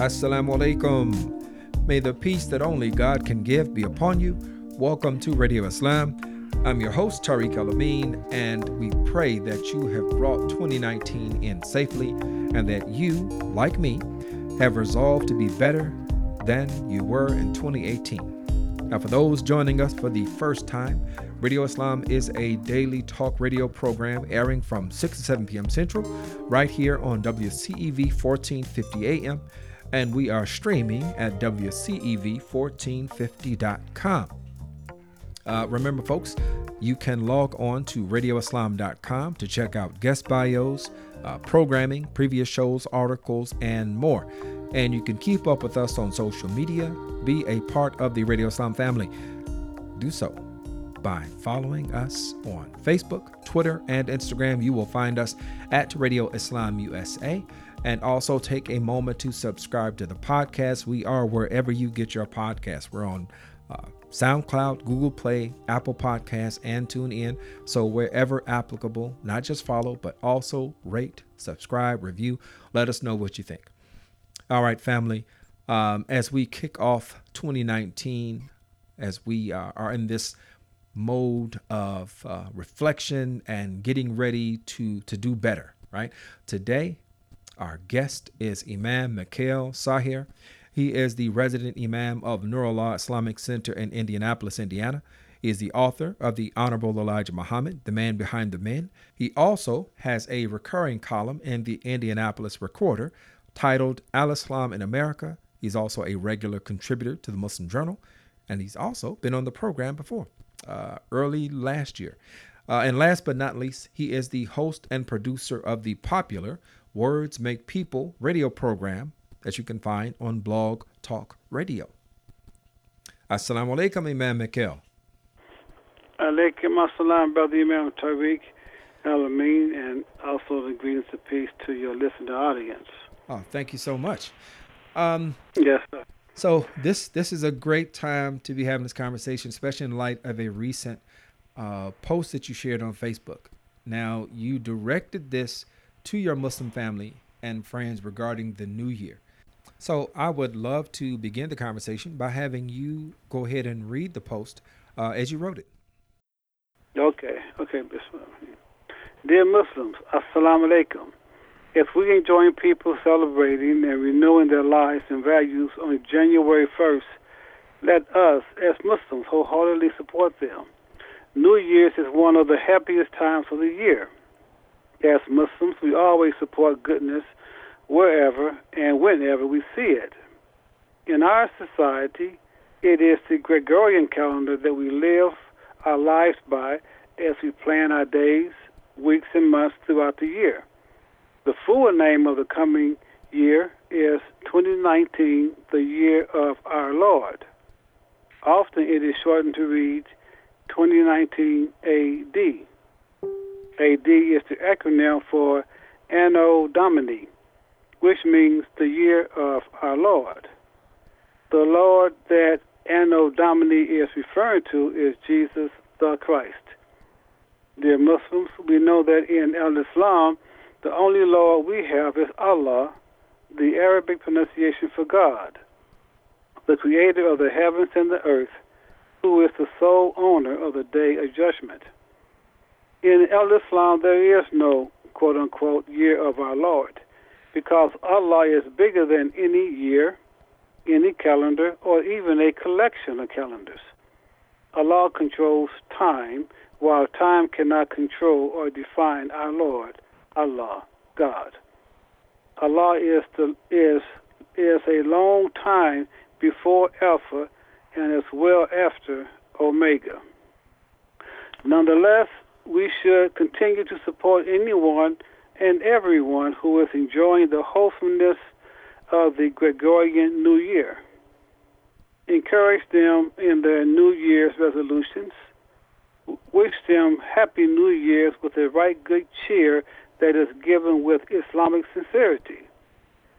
Assalamu alaikum. May the peace that only God can give be upon you. Welcome to Radio Islam. I'm your host, Tariq Al Amin, and we pray that you have brought 2019 in safely and that you, like me, have resolved to be better than you were in 2018. Now, for those joining us for the first time, Radio Islam is a daily talk radio program airing from 6 to 7 p.m. Central, right here on WCEV 1450 AM, and we are streaming at WCEV1450.com. Uh, remember, folks, you can log on to radioislam.com to check out guest bios, uh, programming, previous shows, articles, and more. And you can keep up with us on social media, be a part of the Radio Islam family. Do so by following us on Facebook, Twitter, and Instagram. You will find us at Radio Islam USA. And also take a moment to subscribe to the podcast. We are wherever you get your podcast. We're on uh, SoundCloud, Google Play, Apple Podcasts, and TuneIn. So wherever applicable, not just follow, but also rate, subscribe, review. Let us know what you think. All right, family. Um, as we kick off 2019, as we uh, are in this mode of uh, reflection and getting ready to to do better, right? Today, our guest is Imam Mikal Saahir. He is the resident Imam of Nurullah Islamic Center in Indianapolis, Indiana. He is the author of the Honorable Elijah Muhammad, The Man Behind the Men. He also has a recurring column in the Indianapolis Recorder titled Al Islam in America. He's also a regular contributor to the Muslim Journal, and he's also been on the program before, uh, early last year. Uh, and last but not least, he is the host and producer of the popular Words Make People radio program that you can find on Blog Talk Radio. Assalamu alaikum, Imam Mikal. Alaikum assalam, Brother Imam Tariq Al and also the greetings of peace to your listening audience. Oh, thank you so much. Um, yes, sir. So this this is a great time to be having this conversation, especially in light of a recent uh, post that you shared on Facebook. Now you directed this to your Muslim family and friends regarding the new year. So I would love to begin the conversation by having you go ahead and read the post uh, as you wrote it. Okay, okay. Dear Muslims, Assalamu alaikum. If we enjoy people celebrating and renewing their lives and values on January 1st, let us, as Muslims, wholeheartedly support them. New Year's is one of the happiest times of the year. As Muslims, we always support goodness wherever and whenever we see it. In our society, it is the Gregorian calendar that we live our lives by as we plan our days, weeks, and months throughout the year. The full name of the coming year is 2019, the year of our Lord. Often it is shortened to read 2019 AD. AD is the acronym for Anno Domini, which means the year of our Lord. The Lord that Anno Domini is referring to is Jesus the Christ. Dear Muslims, we know that in Al Islam, the only Lord we have is Allah, the Arabic pronunciation for God, the creator of the heavens and the earth, who is the sole owner of the day of judgment. In Al Islam, there is no quote unquote year of our Lord because Allah is bigger than any year, any calendar, or even a collection of calendars. Allah controls time, while time cannot control or define our Lord, Allah, God. Allah is the, is is a long time before Alpha and as well after Omega. Nonetheless, we should continue to support anyone and everyone who is enjoying the wholesomeness of the Gregorian New Year. Encourage them in their New Year's resolutions. Wish them happy New Year's with a right good cheer that is given with Islamic sincerity.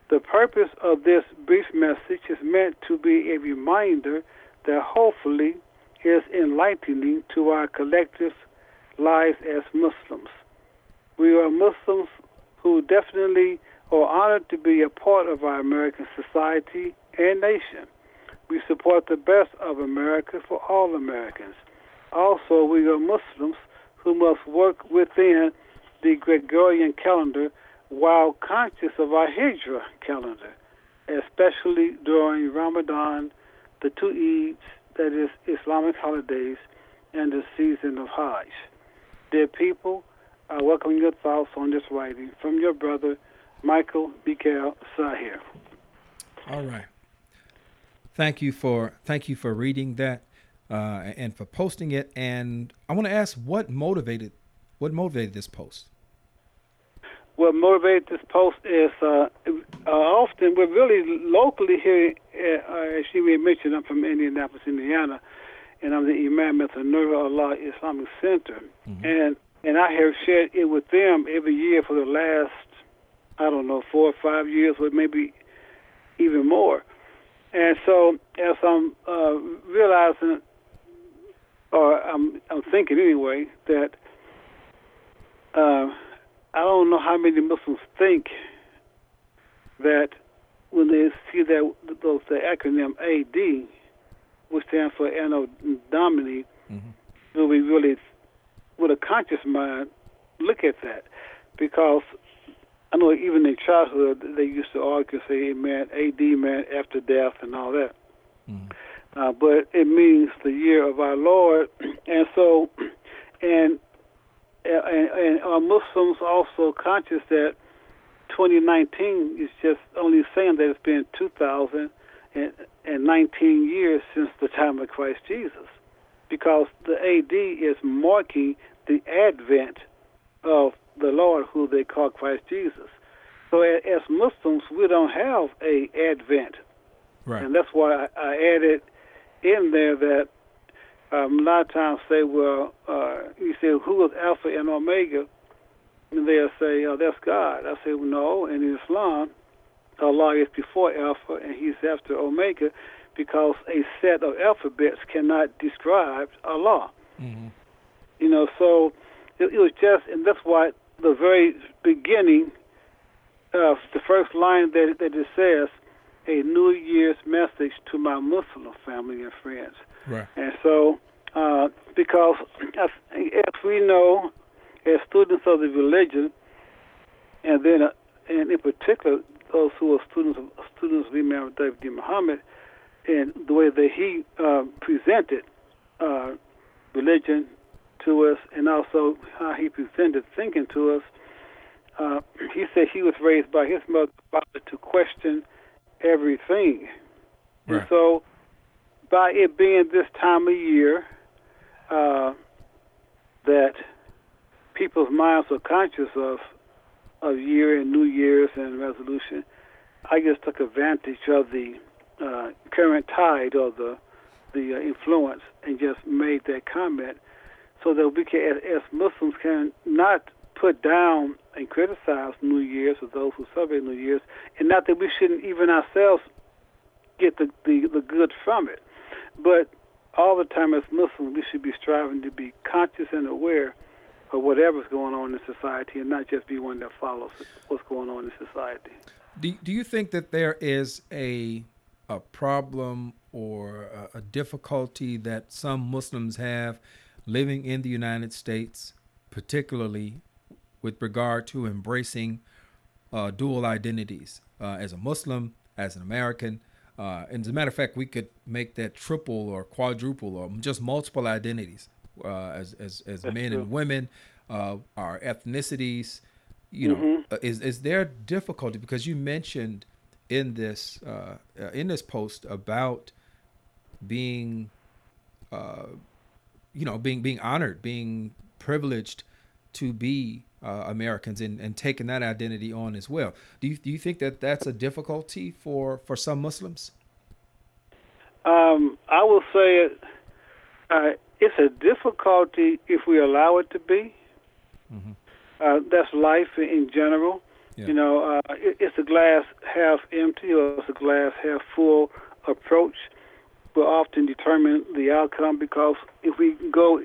The purpose of this brief message is meant to be a reminder that hopefully is enlightening to our collective lives as Muslims. We are Muslims who definitely are honored to be a part of our American society and nation. We support the best of America for all Americans. Also, we are Muslims who must work within the Gregorian calendar while conscious of our Hijra calendar, especially during Ramadan, the two Eids, that is, Islamic holidays, and the season of Hajj. Dear people, I welcome your thoughts on this writing from your brother, Michael Mikal Saahir. All right. Thank you for thank you for reading that uh, and for posting it. And I want to ask what motivated what motivated this post. What motivated this post is uh, uh, often we're really locally here. Uh, as you mentioned, I'm from Indianapolis, Indiana, and I'm the Imam at the Nur Allah Islamic Center, mm-hmm. and and I have shared it with them every year for the last I don't know four or five years, or maybe even more. And so, as I'm uh, realizing, or I'm, I'm thinking anyway, that uh, I don't know how many Muslims think that when they see that those the acronym AD, which stands for Anno Domini, mm-hmm. do we really, with a conscious mind, look at that? Because I know even in childhood they used to argue, say it meant AD man, after death and all that. Mm. Uh, but it means the year of our Lord, and so, and and, and are Muslims also conscious that 2019 is just only saying that it's been 2019 years since the time of Christ Jesus, because the AD is marking the advent of the Lord, who they call Christ Jesus. So as Muslims, we don't have a Advent, right. and that's why I, added in there that um, a lot of times say, well, uh, you say, who is Alpha and Omega? And they'll say, oh, that's God. I say, well, no. in Islam, Allah is before Alpha and He's after Omega, because a set of alphabets cannot describe Allah. Mm-hmm. You know, so it, it was just, and that's why the very beginning, uh, the first line that, that it says, a New Year's message to my Muslim family and friends. Right. And so, uh, because as, as we know, as students of the religion, and then, uh, and in particular, those who are students of students of Imam David D. Muhammad, and the way that he uh, presented uh, religion to us and also how he presented thinking to us. Uh, he said he was raised by his mother father to question everything. Right. And so, by it being this time of year, uh, that people's minds are conscious of of year and New Year's and resolution, I just took advantage of the uh, current tide or the the uh, influence and just made that comment so that we can, as, as Muslims, can not put down and criticize New Year's or those who celebrate New Year's, and not that we shouldn't even ourselves get the, the, the good from it. But all the time as Muslims, we should be striving to be conscious and aware of whatever's going on in society and not just be one that follows what's going on in society. Do, do you think that there is a a problem or a, a difficulty that some Muslims have living in the United States, particularly with regard to embracing uh, dual identities uh, as a Muslim, as an American. Uh, and as a matter of fact, we could make that triple or quadruple or just multiple identities uh, as, as, as men true. and women, uh, our ethnicities. You know, mm-hmm. Uh, is is there difficulty because you mentioned in this in this post about being you know being being honored, being privileged to be uh, Americans and, and taking that identity on as well. Do you do you think that that's a difficulty for for some Muslims? Um, I will say it, uh, it's a difficulty if we allow it to be. Mm-hmm. Uh, that's life in general. Yeah. You know, uh, it, it's a glass half empty or it's a glass half full approach will often determine the outcome because if we go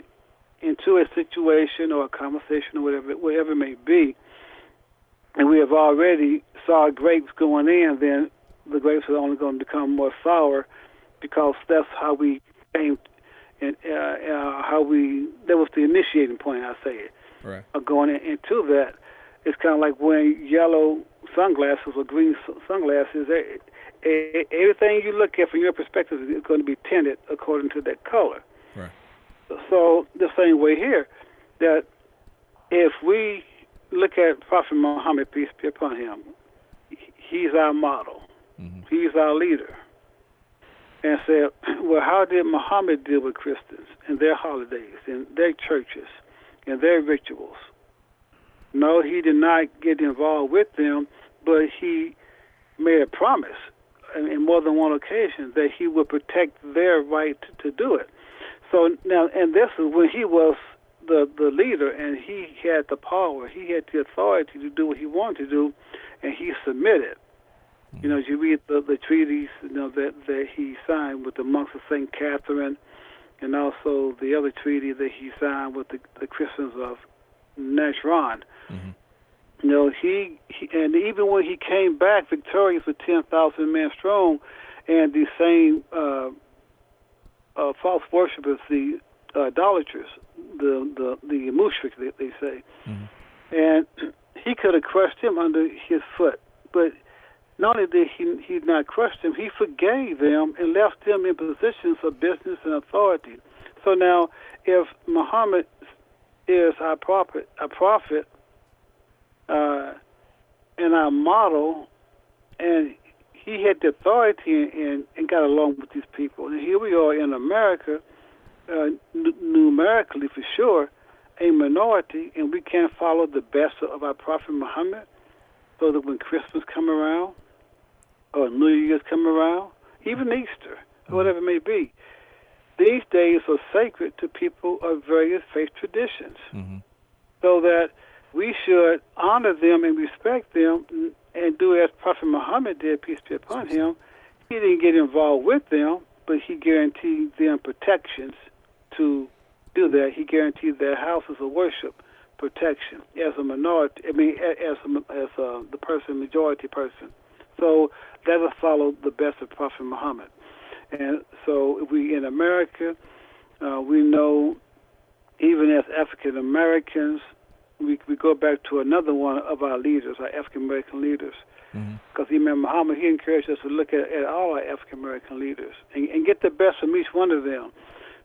into a situation or a conversation or whatever whatever it may be, and we have already saw grapes going in, then the grapes are only going to become more sour because that's how we came and uh, uh, how we that was the initiating point. I say it. Right. Going in, into that, it's kind of like wearing yellow sunglasses or green sunglasses. Everything you look at from your perspective is going to be tinted according to that color. Right. So the same way here, that if we look at Prophet Muhammad, peace be upon him, he's our model. Mm-hmm. He's our leader. And said, well, how did Muhammad deal with Christians and their holidays and their churches and their rituals? No, he did not get involved with them, but he made a promise in more than one occasion that he would protect their right to do it. So now, and this is when he was the the leader, and he had the power, he had the authority to do what he wanted to do, and he submitted. You know, as you read the, the treaties, you know that that he signed with the monks of Saint Catherine, and also the other treaty that he signed with the, the Christians of Najran. Mm-hmm. You know, he, he and even when he came back victorious with ten thousand men strong, and the same uh, uh, false worshippers, the uh, idolaters, the the the mushriks, they, they say, mm-hmm. and he could have crushed him under his foot, but not only did he he not crush them, he forgave them and left them in positions of business and authority. So now, if Muhammad is our prophet, a prophet, uh, and our model, and he had the authority and, and got along with these people. And here we are in America, uh, n- numerically for sure, a minority, and we can't follow the best of our Prophet Muhammad. So that when Christmas come around, or New Year's come around, even Easter, whatever it may be, these days are sacred to people of various faith traditions. Mm-hmm. So that we should honor them and respect them and do as Prophet Muhammad did, peace be upon him. He didn't get involved with them, but he guaranteed them protections to do that. He guaranteed their houses of worship protection as a minority. I mean, as a, as a, the person, majority person. So let us follow the best of Prophet Muhammad. And so, we in America, uh, we know even as African Americans, we we go back to another one of our leaders, our African American leaders, because mm-hmm. Imam Muhammad he encouraged us to look at, at all our African American leaders and, and get the best from each one of them.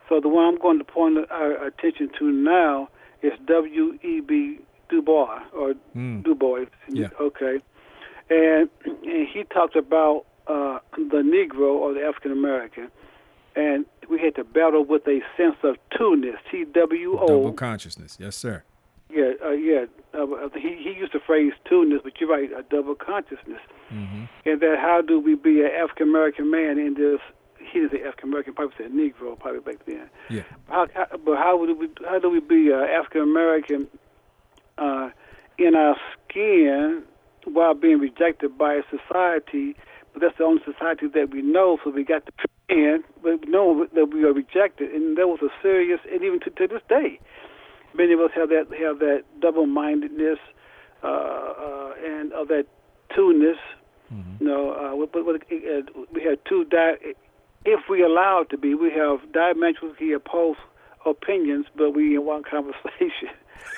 So the one I'm going to point our attention to now is W. E. B. Du Bois or mm. Du Bois. Yeah. Okay, and and he talked about uh, the Negro or the African American, and we had to battle with a sense of two-ness, T W O. Double consciousness, yes, sir. Yeah, uh, yeah. Uh, he he used the phrase two-ness, but you're right, a double consciousness. Mm-hmm. And that how do we be an African American man in this? He didn't say African American, probably said Negro, probably back then. Yeah. How, how, but how do we how do we be uh, African American uh, in our skin while being rejected by a society? But that's the only society that we know, so we got to in, but know that we are rejected, and that was a serious, and even to, to this day many of us have that have that double-mindedness uh, uh, and of that two-ness. Mm-hmm. You know, uh, but, uh, we have two. Di- if we allow it to be, we have diametrically opposed opinions, but we in one conversation.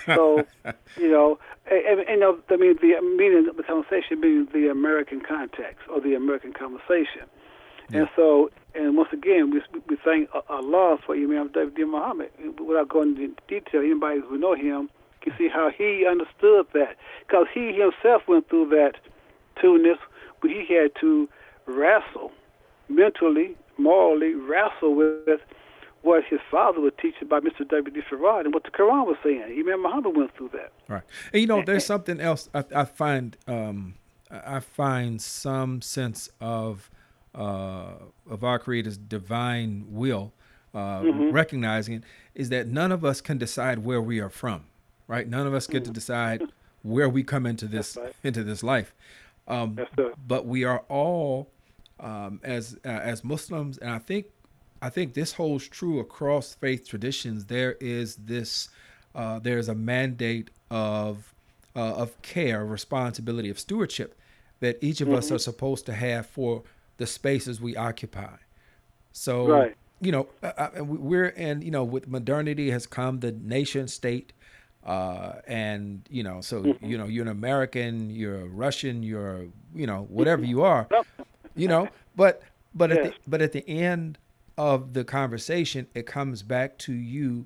So, you know, and, and, you know, I mean, the meaning of the conversation being the American context or the American conversation. Yeah. And so, and once again, we we thank Allah for Imam David Muhammad. Without going into detail, anybody who know him can see how he understood that, because he himself went through that two-ness, but he had to wrestle mentally, morally, wrestle with what his father was teaching by Mr. W.D. Fard and what the Quran was saying. Imam Muhammad went through that. Right, and you know, there's something else I, I find. Um, I find some sense of uh, of our Creator's divine will, uh, mm-hmm. recognizing it, is that none of us can decide where we are from, right? None of us get mm-hmm. to decide where we come into this right. into this life. Um, but we are all um, as uh, as Muslims, and I think I think this holds true across faith traditions. There is this uh, there is a mandate of uh, of care, responsibility, of stewardship that each of mm-hmm. us are supposed to have for the spaces we occupy. So, right. you know, uh, uh we're and you know, with modernity has come the nation state, uh, and you know, so mm-hmm. you know, you're an American, you're a Russian, you're you know, whatever you are, you know, but but yes. at the, but at the end of the conversation, it comes back to you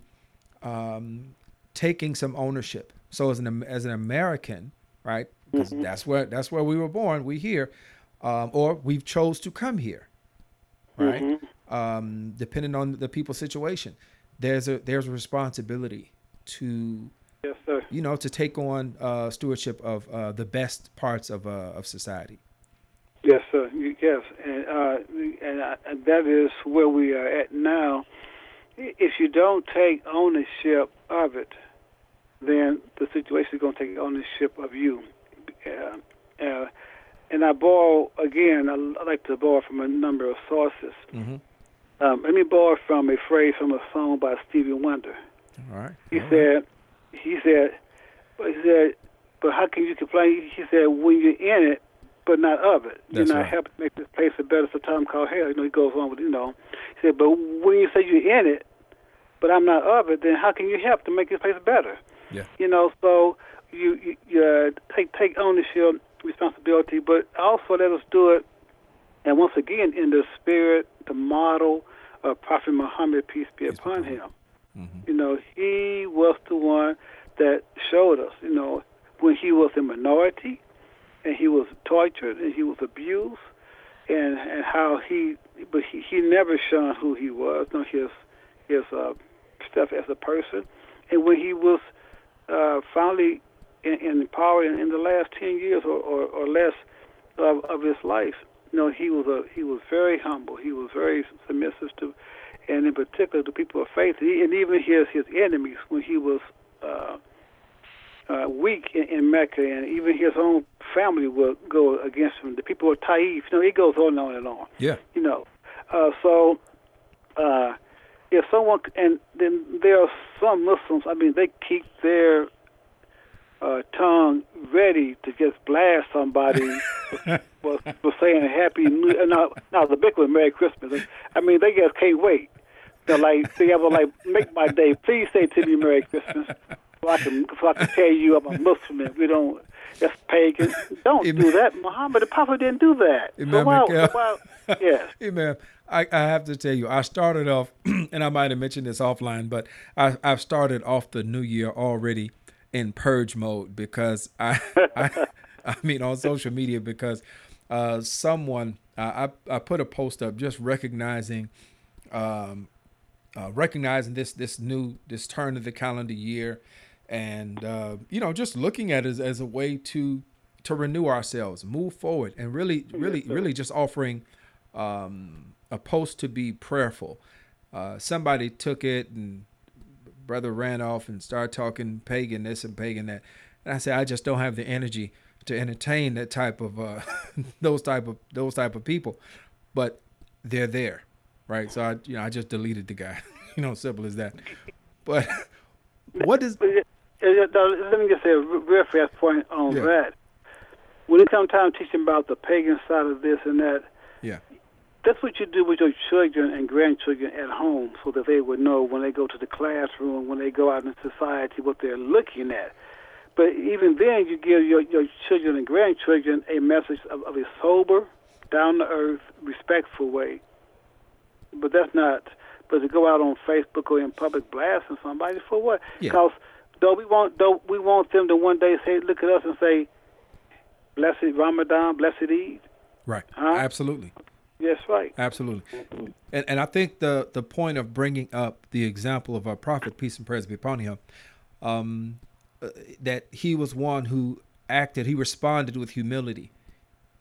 um, taking some ownership. So as an as an American, right? Because mm-hmm. that's where that's where we were born. We here, um, or we've chose to come here, right? Mm-hmm. Um, depending on the people's situation, there's a there's a responsibility to yes, sir. You know, to take on uh, stewardship of uh, the best parts of uh, of society. Yes, sir. Yes, and uh, and, uh, and that is where we are at now. If you don't take ownership of it, then the situation is going to take ownership of you. Uh, uh, and I borrow again. I like to borrow from a number of sources. Mm-hmm. Um, let me borrow from a phrase from a song by Stevie Wonder. All right. He All said, right. he said, but he said, but how can you complain? He said, when you're in it, but not of it. That's you're not right. helping make this place a better So Tom called hell. You know, he goes on with, you know, he said, but when you say you're in it, but I'm not of it, then how can you help to make this place better? Yeah. You know, so you, you, you uh, take take ownership, responsibility, but also let us do it. And once again, in the spirit, the model of Prophet Muhammad, peace be peace upon him. Mm-hmm. You know, he was the one that showed us. You know, when he was a minority, and he was tortured, and he was abused, and and how he, but he he never shown who he was, no his his uh, stuff as a person, and when he was uh, finally in, in power in, in the last ten years or, or, or less of, of his life. You know, he was a he was very humble. He was very submissive to, and in particular to people of faith, and even his his enemies when he was uh, uh, weak in, in Mecca, and even his own family will go against him. The people of Taif, you know, it goes on and on and on. Yeah, you know, uh, so. Uh, if someone and then there are some Muslims. I mean, they keep their uh, tongue ready to just blast somebody for, for saying Happy New. Uh, now, now the big one, Merry Christmas. I mean, they just can't wait. They're like they ever like make my day. Please say to me Merry Christmas, so I can so I can tell you I'm a Muslim. We don't. That's pagan. Don't do that. Muhammad the Prophet didn't do that. Imam so why, why, yes. Imam, I, I have to tell you, I started off, and I might have mentioned this offline, but I, I've started off the new year already in purge mode because I, I, I mean, on social media because uh, someone uh, I I put a post up just recognizing, um, uh, recognizing this this new this turn of the calendar year, and uh, you know just looking at it as, as a way to to renew ourselves, move forward, and really really really just offering. Um, a post to be prayerful. Uh, somebody took it and brother ran off and started talking pagan this and pagan that. And I said, I just don't have the energy to entertain that type of uh, those type of those type of people. But they're there, right? So I, you know, I just deleted the guy. you know, simple as that. But what is? Eh, eh, let me just say a real fast point on yeah. that. When it comes time teaching about the pagan side of this and that, yeah, that's what you do with your children and grandchildren at home so that they would know when they go to the classroom, when they go out in society, what they're looking at. But even then, you give your, your children and grandchildren a message of, of a sober, down to earth, respectful way. But that's not. But to go out on Facebook or in public blasting somebody for what? Because yeah. Though we want, though we want them to one day say, look at us and say, "Blessed Ramadan, blessed Eid." Right. Huh? Absolutely. Yes, right. Absolutely. And and I think the the point of bringing up the example of our prophet, peace and praise be upon him, um, uh, that he was one who acted, he responded with humility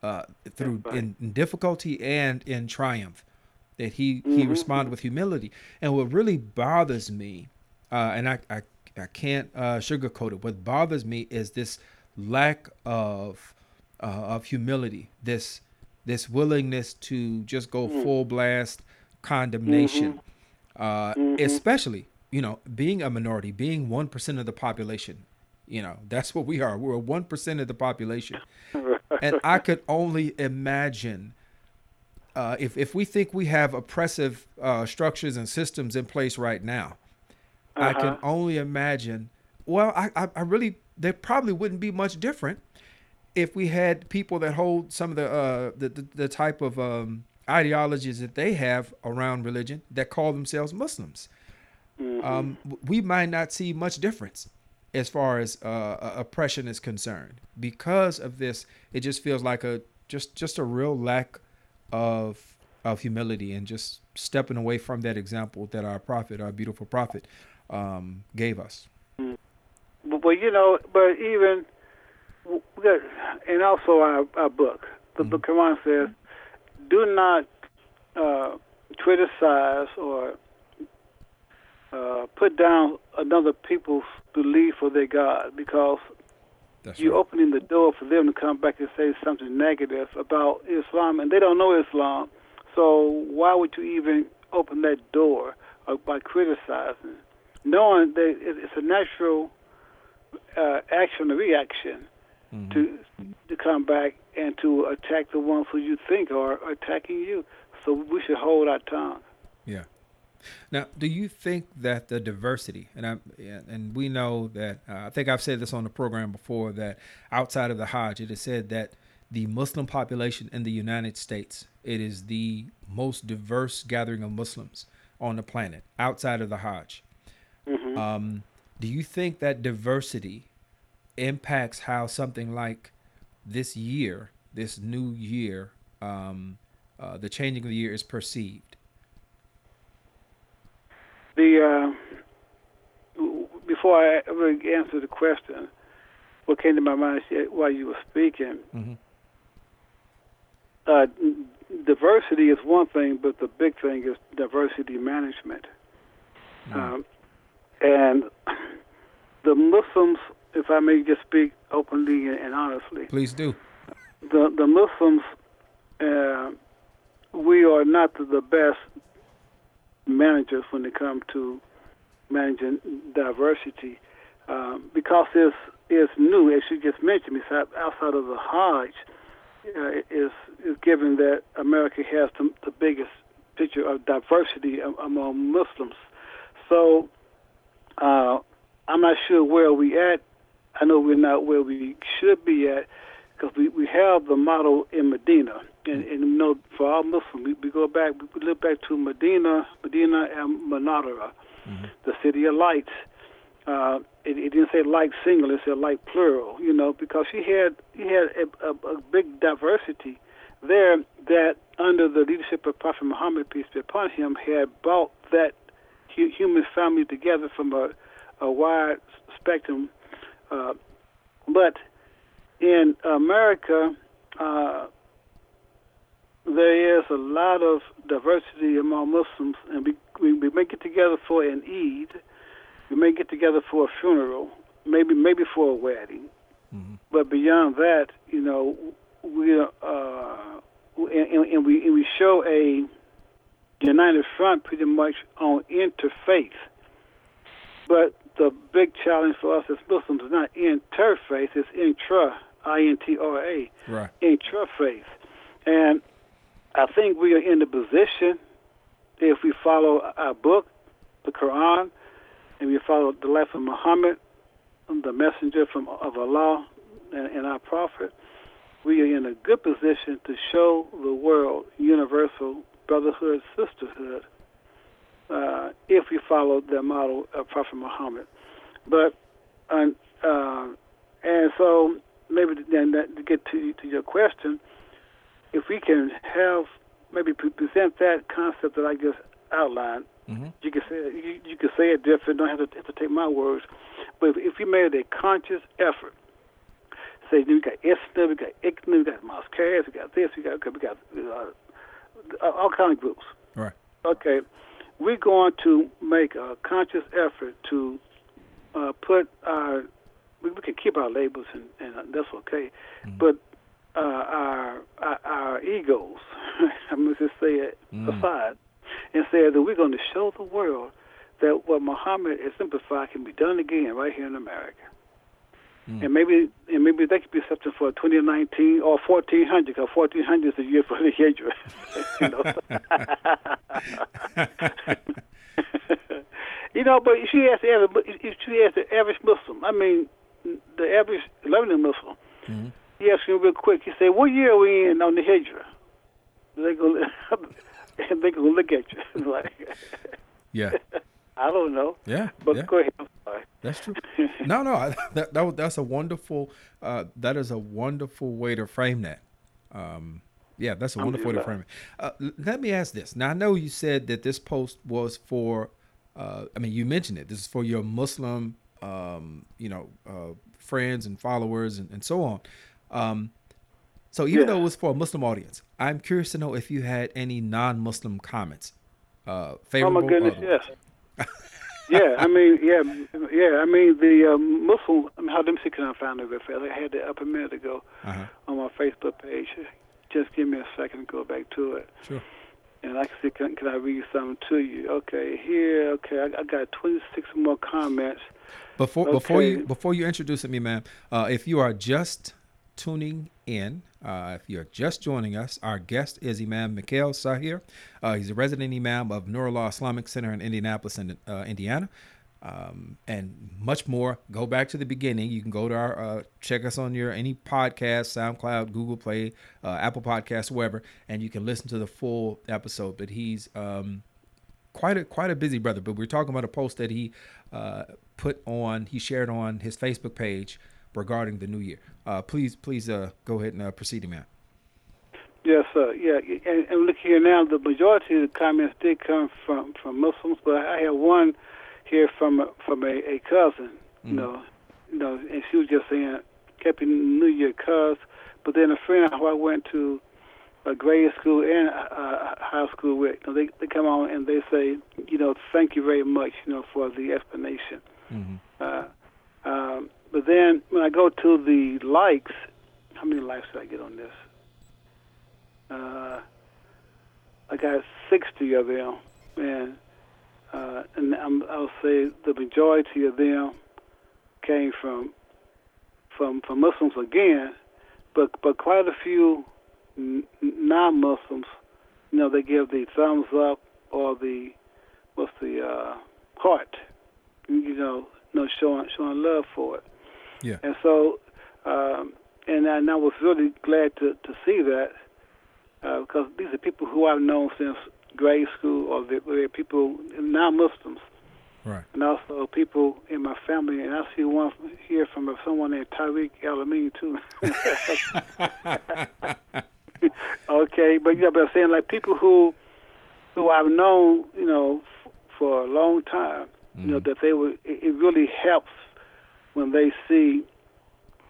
uh, through right. in, in, difficulty and in triumph. That he mm-hmm. he responded with humility. And what really bothers me, uh, and I, I I can't uh, sugarcoat it. What bothers me is this lack of uh, of humility. This this willingness to just go mm. full blast condemnation, mm-hmm. Uh, mm-hmm. especially you know being a minority, being one percent of the population You know, that's what we are. We're one percent of the population, and I could only imagine uh, if if we think we have oppressive uh, structures and systems in place right now. Uh-huh. I can only imagine. Well, I, I, I really there probably wouldn't be much different if we had people that hold some of the uh, the, the, the type of um, ideologies that they have around religion that call themselves Muslims. Mm-hmm. Um, we might not see much difference as far as uh, oppression is concerned because of this. It just feels like a just just a real lack of of humility and just stepping away from that example that our prophet, our beautiful prophet, um, gave us. Well, you know, but even and also our, our book, the, mm-hmm. the Quran says do not uh, criticize or uh, put down another people's belief for their God because That's you're right. opening the door for them to come back and say something negative about Islam, and they don't know Islam. So why would you even open that door uh, by criticizing, knowing that it's a natural uh, action or reaction mm-hmm. to to come back and to attack the ones who you think are attacking you. So we should hold our tongue. Yeah. Now, do you think that the diversity, and I, and we know that uh, I think I've said this on the program before that outside of the Hajj, it is said that the Muslim population in the United States it is the most diverse gathering of Muslims on the planet outside of the Hajj. Mm-hmm. Um, do you think that diversity impacts how something like this year, this new year, um, uh, the changing of the year is perceived? The uh, before I ever answer the question, what came to my mind while you were speaking, mm-hmm. uh, diversity is one thing, but the big thing is diversity management. Mm-hmm. Um, and the Muslims if I may just speak openly and honestly. Please do. The the Muslims, uh, we are not the best managers when it comes to managing diversity, um, because it's it's new, as you just mentioned. It's outside of the Hajj. Uh, is is given that America has the, the biggest picture of diversity among Muslims. So uh, I'm not sure where we at I know we're not where we should be at because we, we have the model in Medina. And, and you know, for our Muslims, we, we go back, we look back to Medina, Medina and Munawwara, mm-hmm. the city of lights. Uh, it, it didn't say light single; it said light plural. You know, because he had he had a, a, a big diversity there that under the leadership of Prophet Muhammad peace be upon him had brought that human family together from a, a wide spectrum uh, but in America, uh, there is a lot of diversity among Muslims, and we, we, we may get together for an Eid, we may get together for a funeral, maybe maybe for a wedding, mm-hmm. but beyond that, you know, we uh, and, and we and we show a united front pretty much on interfaith, but the big challenge for us as Muslims is not interfaith, it's intra, I-N-T-R-A, right. intra-faith. And I think we are in the position, if we follow our book, the Quran, and we follow the life of Muhammad, the messenger from of Allah and, and our prophet, we are in a good position to show the world universal brotherhood, sisterhood, uh, if we follow the model of Prophet Muhammad. But uh, uh, and so maybe then that, to get to to your question, if we can have maybe present that concept that I just outlined, mm-hmm. you can say you, you can say it different. Don't have to, have to take my words, but if, if we made a conscious effort say we got ISNA, we got ICNA, we got Moscares, we got this, we got we got uh, all kind of groups. Right. Okay we're going to make a conscious effort to uh, put our we, we, can keep our labels and, and that's okay, mm. but uh, our, our, our egos, I'm going to just say it mm. aside, and say that we're going to show the world that what Muhammad has simplified can be done again right here in America. Mm. And maybe and maybe that could be something for 2019 or 1400 because 1400 is the year for the Hijra. you know. you know, but she asked every she asked the average Muslim. I mean, the average Lebanon Muslim. Mm-hmm. He asked me real quick. He said, "What year are we in on the Hijra?" They go, they go look at you like. Yeah. I don't know. Yeah. But yeah. go ahead. I'm sorry. That's true. no, no, that, that that's a wonderful. Uh, that is a wonderful way to frame that. Um, yeah, that's a wonderful way to frame it. Uh, let me ask this. Now, I know you said that this post was for. Uh, I mean, you mentioned it. This is for your Muslim, um, you know, uh, friends and followers and, and so on. Um, so even yeah. though it was for a Muslim audience, I'm curious to know if you had any non-Muslim comments. Uh, favorable. Oh my goodness, yes. Yeah, I mean, yeah, yeah. I mean, the um, Muslim. I mean, how see. Can I find it? I had it up a minute ago uh-huh. on my Facebook page. Just give me a second to go back to it. Sure. And I can see. Can, can I read something to you? Okay, here. Okay, I, I got 26 more comments. Before okay. before you before you introduce me, ma'am, uh, if you are just tuning in. Uh, if you're just joining us, our guest is Imam Mikal Saahir. Uh, he's a resident Imam of Nurullah Islamic Center in Indianapolis, in, uh, Indiana. Um, and much more. Go back to the beginning. You can go to our uh, check us on your any podcast, SoundCloud, Google Play, uh, Apple Podcasts, wherever, and you can listen to the full episode. But he's um, quite a quite a busy brother. But we're talking about a post that he uh, put on, he shared on his Facebook page regarding the new year. Uh, please, please uh, go ahead and uh, proceed, man. Yes, sir. Yeah, and, and, look here now. The majority of the comments did come from from Muslims, but I have one here from from a, a cousin. Mm. You know, you know, and she was just saying Happy New Year, cuz. But then a friend who I went to a grade school and uh, high school with, you know, they they come on and they say, you know, thank you very much, you know, for the explanation. Mm-hmm. Uh, um, but then when I go to the likes, how many likes did I get on this? Uh, I got 60 of them, and uh, and I'm, I'll say the majority of them came from from from Muslims again, but but quite a few n- non-Muslims, you know, they give the thumbs up or the what's the uh, heart, you know, you know, showing showing love for it. Yeah. And so, um, and, I, and I was really glad to, to see that uh, because these are people who I've known since grade school, or they're, they're people non-Muslims. Right. And also people in my family, and I see one here from someone named Tariq Alameen too. okay, but you know, but I'm saying like people who who I've known, you know, f- for a long time, mm-hmm. you know, mm-hmm. that they were. It, it really helps when they see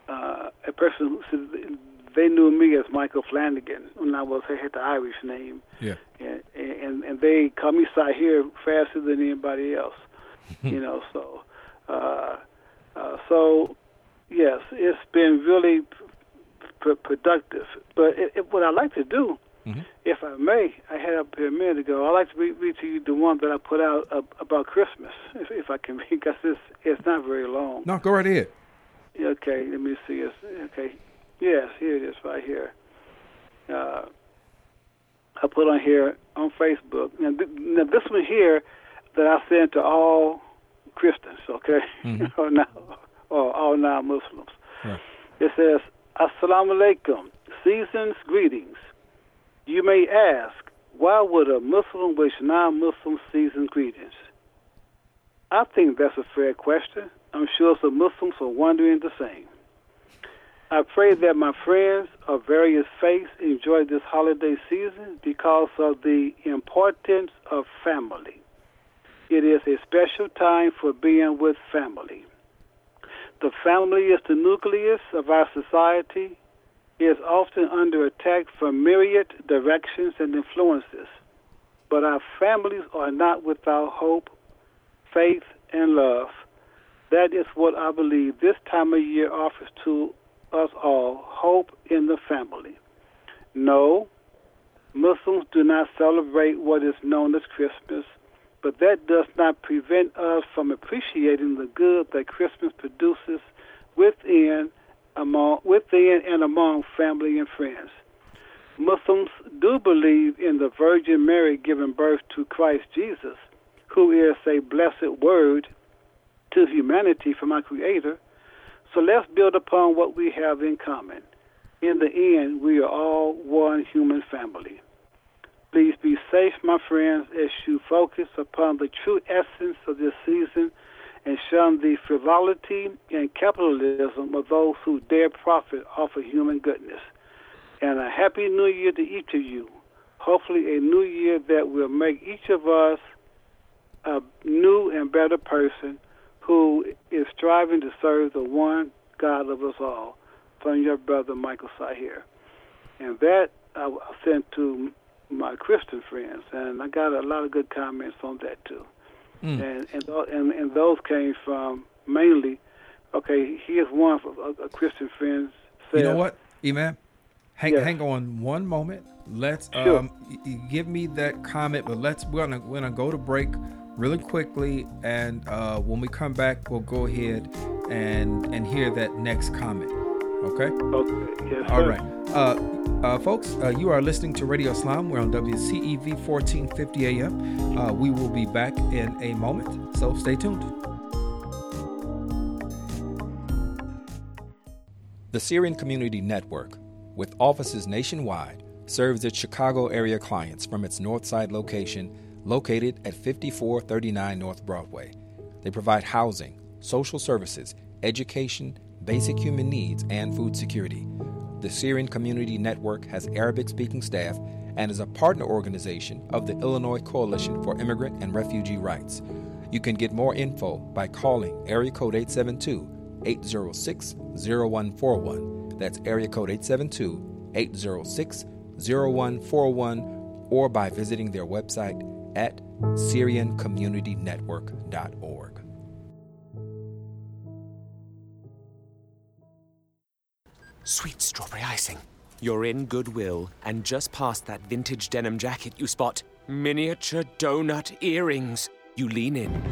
uh, a person who they knew me as Michael Flanagan when I was I had the Irish name. Yeah. And and, and they call me Saahir faster than anybody else. you know, so uh, uh, so yes, it's been really p- productive. But it, it, what I like to do, mm-hmm. if I may, I had up here a minute ago. I'd like to read, read to you the one that I put out uh, about Christmas, if, if I can, because it's it's not very long. No, go right ahead. Okay, let me see. It's, okay, yes, here it is, right here. Uh, I put on here on Facebook. Now, th- now this one here that I sent to all Christians, okay, mm-hmm. or now, or all non-Muslims. It says, "Assalamu alaikum, season's greetings." You may ask, why would a Muslim wish non-Muslim season's greetings? I think that's a fair question. I'm sure some Muslims are wondering the same. I pray that my friends of various faiths enjoy this holiday season because of the importance of family. It is a special time for being with family. The family is the nucleus of our society. Is often under attack from myriad directions and influences. But our families are not without hope faith, and love. That is what I believe this time of year offers to us all hope in the family. No, Muslims do not celebrate what is known as Christmas, but that does not prevent us from appreciating the good that Christmas produces within among within and among family and friends. Muslims do believe in the Virgin Mary giving birth to Christ Jesus, who is a blessed word to humanity from our Creator. So let's build upon what we have in common. In the end, we are all one human family. Please be safe, my friends, as you focus upon the true essence of this season and shun the frivolity and capitalism of those who dare profit off of human goodness. And a happy new year to each of you. Hopefully, a new year that will make each of us a new and better person who is striving to serve the one God of us all. From your brother Mikal Saahir. And that I sent to my Christian friends, and I got a lot of good comments on that too. Mm. And, and and and those came from mainly. Okay, here's one a, a Christian friend. Said, you know what, Imam? Hang yes. hang on one moment. Let's sure. um give me that comment, but let's we're gonna we're gonna go to break really quickly, and uh, when we come back, we'll go ahead and and hear that next comment. Okay. Okay. Yes, All right. Uh, uh, folks, uh, you are listening to Radio Islam. We're on WCEV 1450 AM. Uh, we will be back in a moment, so stay tuned. The Syrian Community Network, with offices nationwide, serves its Chicago area clients from its Northside location located at 5439 North Broadway. They provide housing, social services, education, basic human needs, and food security. The Syrian Community Network has Arabic speaking staff and is a partner organization of the Illinois Coalition for Immigrant and Refugee Rights. You can get more info by calling area code 872 806 0141. That's area code 872 806 0141 or by visiting their website at SyrianCommunityNetwork.org. Sweet strawberry icing. You're in Goodwill and just past that vintage denim jacket you spot miniature donut earrings. You lean in.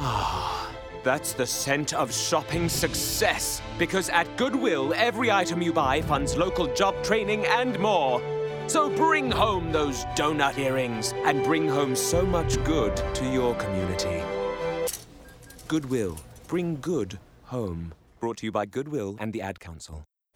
Ah, that's the scent of shopping success. Because at Goodwill, every item you buy funds local job training and more. So bring home those donut earrings and bring home so much good to your community. Goodwill. Bring good home. Brought to you by Goodwill and the Ad Council.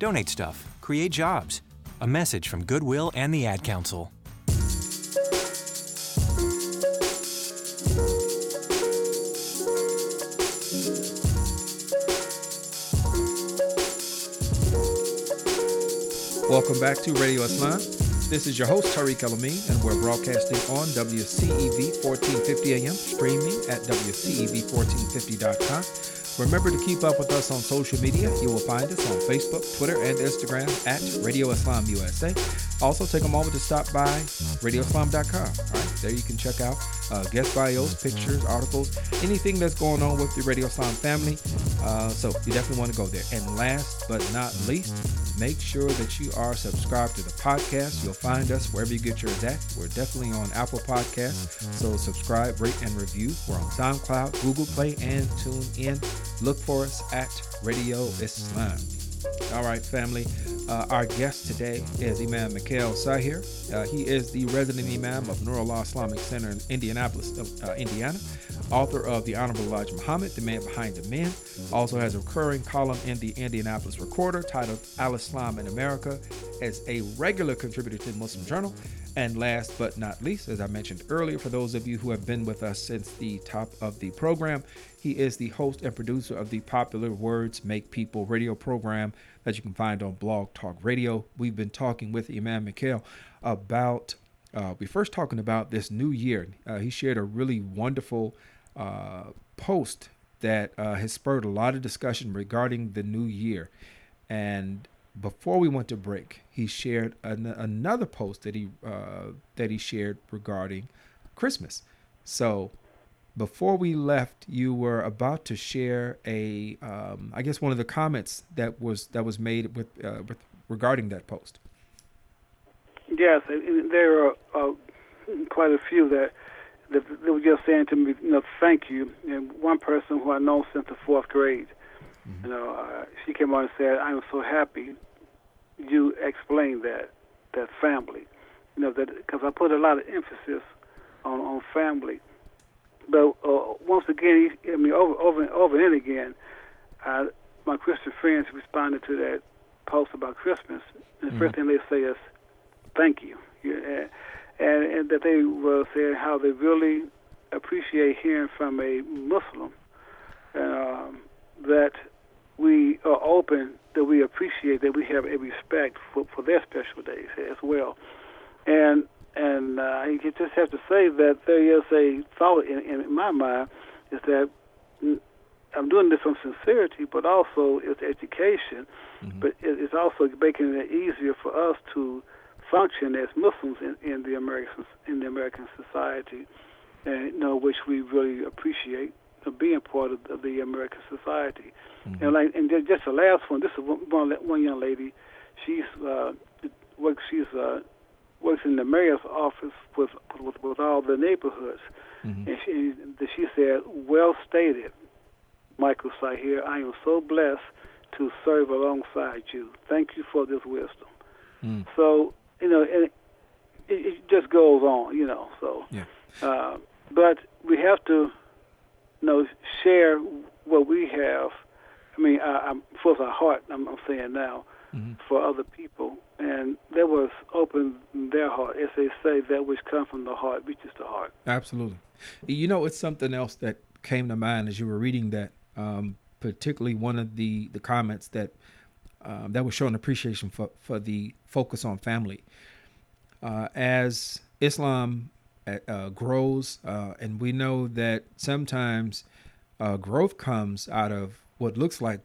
Donate stuff, create jobs. A message from Goodwill and the Ad Council. Welcome back to Radio Islam. This is your host, Tariq El-Amin, and we're broadcasting on WCEV 1450 AM, streaming at WCEV1450.com Remember to keep up with us on social media. You will find us on Facebook, Twitter, and Instagram at Radio Islam USA. Also, take a moment to stop by radioislam.com. Right there, you can check out uh, guest bios, pictures, articles, anything that's going on with the Radio Islam family. Uh, so you definitely want to go there. And last but not least, make sure that you are subscribed to the podcast. You'll find us wherever you get yours at. We're definitely on Apple Podcasts. So subscribe, rate, and review. We're on SoundCloud, Google Play, and Tune In. Look for us at Radio Islam. All right, family. Uh, our guest today is Imam Mikal Saahir. Uh, he is the resident Imam of Nurullah Islamic Center in Indianapolis, uh, Indiana. Author of The Honorable Elijah Muhammad, The Man Behind the Men. Also has a recurring column in the Indianapolis Recorder titled Al Islam in America. As a regular contributor to the Muslim Journal. And last but not least, as I mentioned earlier, for those of you who have been with us since the top of the program, he is the host and producer of the popular Words Make People radio program that you can find on Blog Talk Radio. We've been talking with Imam Mikal about, uh, we first talking about this new year. Uh, he shared a really wonderful uh, post that uh, has spurred a lot of discussion regarding the new year. And before we went to break, he shared an- another post that he uh, that he shared regarding Christmas. So before we left, you were about to share a, um, I guess one of the comments that was that was made with, uh, with regarding that post. Yes, there are uh, quite a few that, that they were just saying to me, you know, thank you. And one person who I know since the fourth grade, mm-hmm. you know, uh, she came on and said, "I am so happy you explained that that family." You know, that because I put a lot of emphasis on on family but uh, once again, I mean, over, over, over and again, uh, my Christian friends responded to that post about Christmas. And the mm-hmm. first thing they say is, "Thank you," yeah, and, and that they were saying how they really appreciate hearing from a Muslim um, that we are open, that we appreciate, that we have a respect for, for their special days as well. And and uh, you just have to say that there is a thought in, in my mind is that I'm doing this from sincerity, but also it's education, mm-hmm. but it's also making it easier for us to function as Muslims in, in the American in the American society, and you know which we really appreciate being part of, of the American society. Mm-hmm. And like and just the last one, this is one one young lady, she's uh, works she's uh, works in the mayor's office with with, with all the neighborhoods, mm-hmm. and she she said, "Well stated, Mikal Saahir. I am so blessed to serve alongside you. Thank you for this wisdom." Mm. So you know, and it, it just goes on, you know. So, yeah. uh, but we have to, you know, share what we have. I mean, I, I'm full of our heart. I'm, I'm saying now mm-hmm. for other people and that was open their heart. As they say, that which comes from the heart reaches the heart. Absolutely. You know, it's something else that came to mind as you were reading that, um, particularly one of the, the comments that um, that was showing appreciation for, for the focus on family. Uh, as Islam uh, uh grows, uh, and we know that sometimes uh, growth comes out of what looks like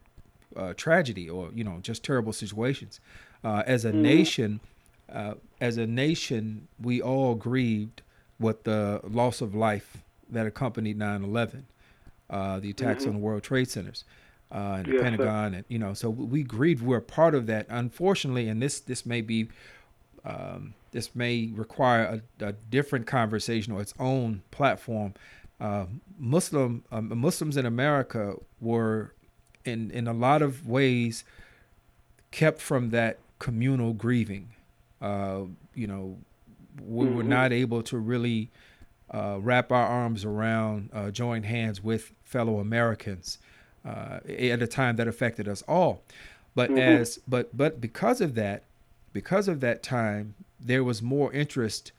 uh, tragedy or you know just terrible situations. Uh, as a mm-hmm. nation, uh, as a nation, we all grieved with the loss of life that accompanied 9/11, uh, the attacks mm-hmm. on the World Trade Centers. Uh, and the yes, Pentagon, sir. and you know, so we grieved. We're part of that. Unfortunately, and this this may be, um, this may require a, a, different conversation or its own platform. Uh, Muslim um, Muslims in America were, in in a lot of ways, kept from that communal grieving. Uh, you know, we mm-hmm. were not able to really uh, wrap our arms around, uh, join hands with fellow Americans uh, at a time that affected us all. But mm-hmm. as but but because of that, because of that time, there was more interest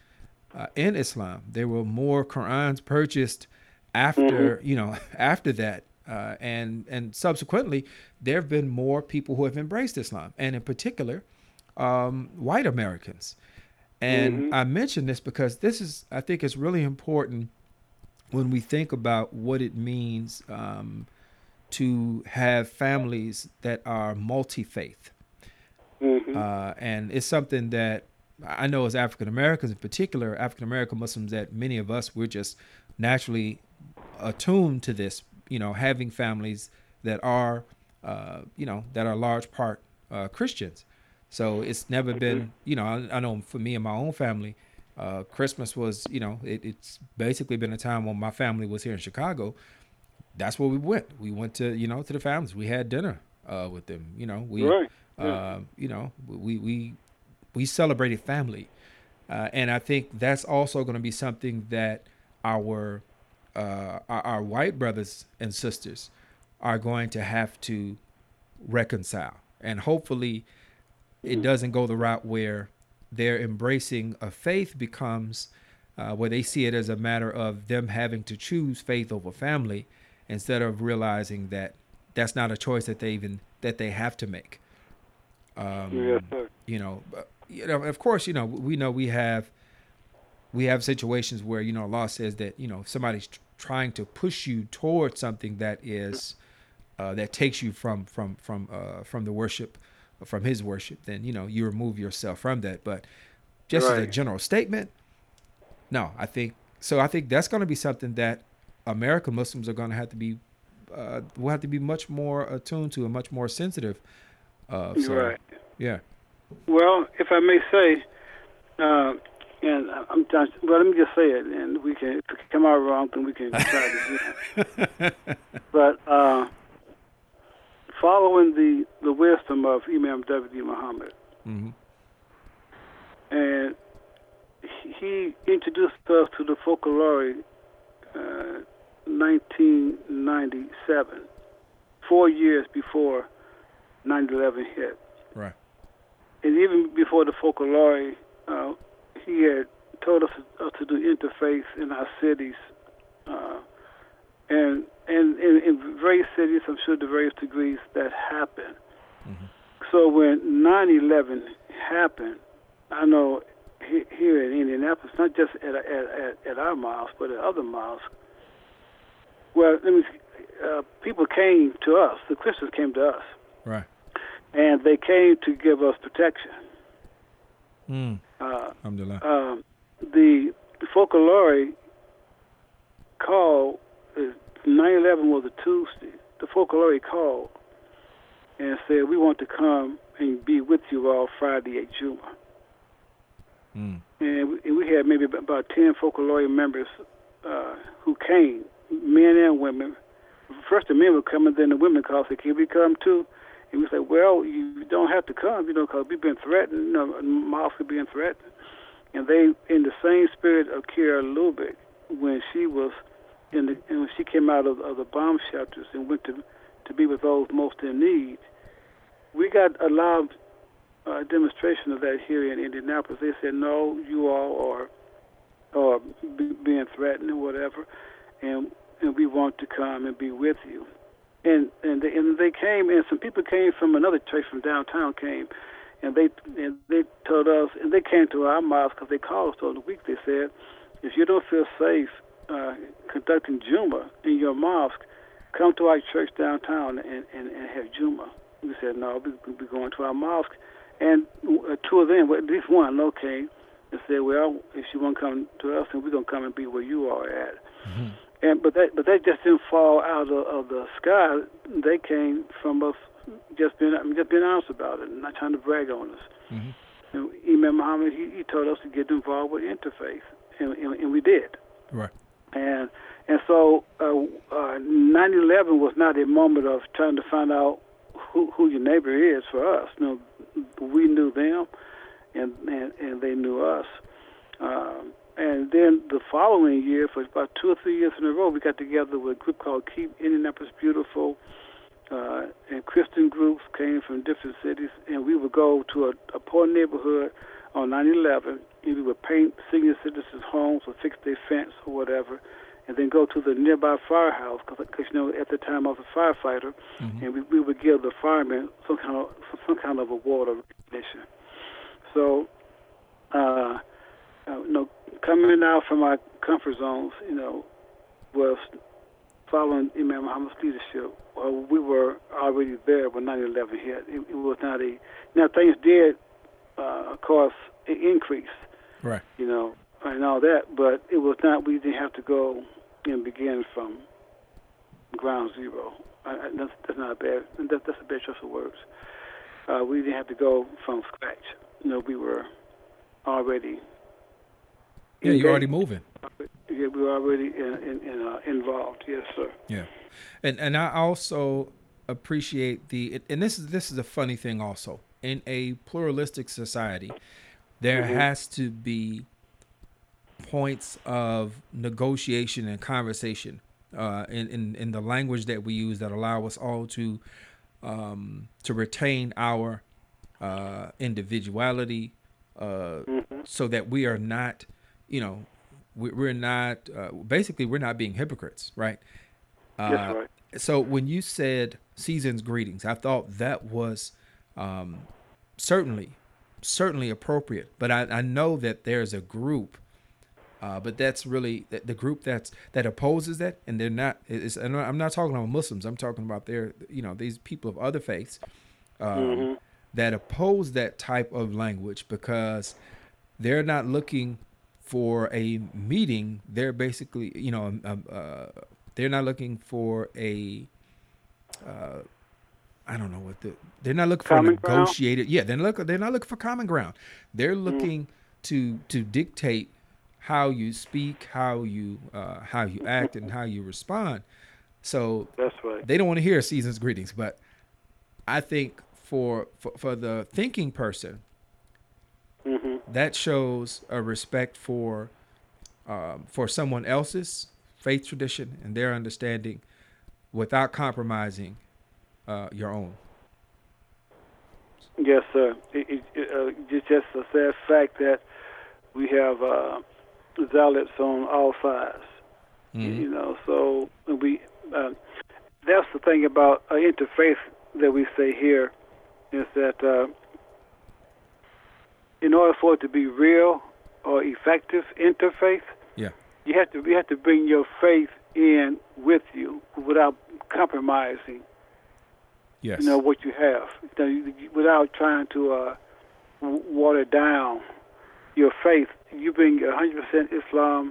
uh, in Islam. There were more Qurans purchased after mm-hmm. you know after that uh, and and subsequently, there have been more people who have embraced Islam, and in particular, um, white Americans. And mm-hmm. I mention this because this is, I think, it's really important when we think about what it means um, to have families that are multi faith. Mm-hmm. Uh, and it's something that I know as African Americans, in particular, African American Muslims, that many of us we're just naturally attuned to this you know, having families that are, uh, you know, that are large part uh, Christians. So it's never mm-hmm. been, you know, I, I, know for me and my own family, uh, Christmas was, you know, it, it's basically been a time when my family was here in Chicago. That's where we went. We went to, you know, to the families. We had dinner uh, with them. You know, we, Right. uh, you know, we we we celebrated family, uh, and I think that's also going to be something that our, uh, our our white brothers and sisters are going to have to reconcile, and hopefully, it doesn't go the route where they're embracing a faith becomes uh, where they see it as a matter of them having to choose faith over family instead of realizing that that's not a choice that they even that they have to make. Um, Yes, sir. you know but, you know of course you know we know we have we have situations where you know law says that you know if somebody's tr- trying to push you towards something that is uh, that takes you from from from uh, from the worship from his worship then you know you remove yourself from that. But just as a general statement no i think so i think that's going to be something that american muslims are going to have to be uh, will have to be much more attuned to and much more sensitive of so, Right. yeah Well, if I may say, uh, and I'm trying, well, let me just say it, and we can, if it come out wrong, then we can try to do it. But uh, following the, the wisdom of Imam W. Muhammad, hmm and he introduced us to the Focolare uh, 1997, four years before 9/11 hit. right and even before the Focolare, uh, he had told us uh, to do interfaith in our cities, uh, and and in, various cities, I'm sure to various degrees that happened. So when 9/11 happened, I know here in Indianapolis, not just at, at at at our mosque, but at other mosques. Well, let me. Uh, people came to us. The Christians came to us right and they came to give us protection. mm. Uh, alhamdulillah um, the, the Focolare called, uh, 9/11 was a Tuesday. The Focolare called and said, "We want to come and be with you all Friday at Juma." mm. And we, and we had maybe about ten Focolare members uh, who came, men and women. First the men would come, and then the women called, said, "Can we come too?" And we said, "Well, you don't have to come, you know, because we've been threatened. You know, mosques are being threatened." And they, in the same spirit of Chiara Lubich, when she was in the, and when she came out of, of the bomb shelters and went to to be with those most in need, we got a loud uh, demonstration of that here in Indianapolis. They said, "No, you all are are being threatened or whatever, and and we want to come and be with you." And and they, and they came, and some people came from another church from downtown came, and they and they told us, and they came to our mosque because they called us during the week. They said, "If you don't feel safe uh, conducting Juma in your mosque, come to our church downtown and and, and have Juma." We said, "No, we, we're going to our mosque." And uh, two of them, at least one, okay, and said, "Well, if you want to come to us, then we're gonna come and be where you are at." And but that but that just didn't fall out of, of the sky. They came from us just being I'm just being honest about it, not trying to brag on us. Mhm. And Imam Muhammad he, he told us to get involved with interfaith, and, and, and we did. right And and so uh, uh, 9/11 was not a moment of trying to find out who who your neighbor is for us. You know, we knew them, and and, and they knew us. Um, and then the following year, for about two or three years in a row, we got together with a group called Keep Indianapolis Beautiful, uh, and Christian groups came from different cities, and we would go to a, a poor neighborhood on 9/11, and we would paint senior citizens' homes or fix their fence or whatever, and then go to the nearby firehouse because, you know, at the time I was a firefighter, and we, we would give the firemen some kind of some kind of award or recognition. So, uh, uh, you know, coming out from our comfort zones, you know, was following Imam Muhammad's leadership. Well, we were already there when 9/11 hit. It, it was not a now things did, uh, of course, increase, right you know, and all that, but it was not. We didn't have to go and begin from ground zero. I, I, that's, that's not a bad. That, that's a bad choice of words. Uh, we didn't have to go from scratch. You know, we were already. Yeah you're already moving Yeah, we're already in, in, in, uh, involved. Yes, sir. Yeah, and and I also appreciate the and this is this is a funny thing also in a pluralistic society there Mm-hmm. has to be points of negotiation and conversation uh, in, in in the language that we use that allow us all to um, to retain our uh, individuality uh, so that we are not you know we, we're not uh, basically we're not being hypocrites right uh, That's right. so when you said season's greetings, I thought that was um, certainly, certainly appropriate. But I, I know that there's a group, uh, but that's really the, the group that's that opposes that, and they're not. It's, and I'm not talking about Muslims. I'm talking about their, you know, these people of other faiths um, that oppose that type of language because they're not looking for a meeting. They're basically, you know, um, um, uh, they're not looking for a. Uh, I don't know what the. They're not looking for a Common ground? negotiated. Yeah, they're look. They're not looking for common ground. They're looking to to dictate how you speak, how you uh, how you act, and how you respond. So That's right. they don't want to hear season's greetings, but I think for for, for the thinking person, that shows a respect for um, for someone else's faith tradition and their understanding without compromising uh, your own. Yes, sir. It, it, uh, it's just a sad fact that we have uh, zealots on all sides. Mhm. You know, so we. Uh, that's the thing about uh, interfaith that we say here is that uh, in order for it to be real or effective interfaith, Yeah. you have to you have to bring your faith in with you without compromising Yes. you know what you have you know, you- you- without trying to uh, water down your faith. You bring 100% Islam.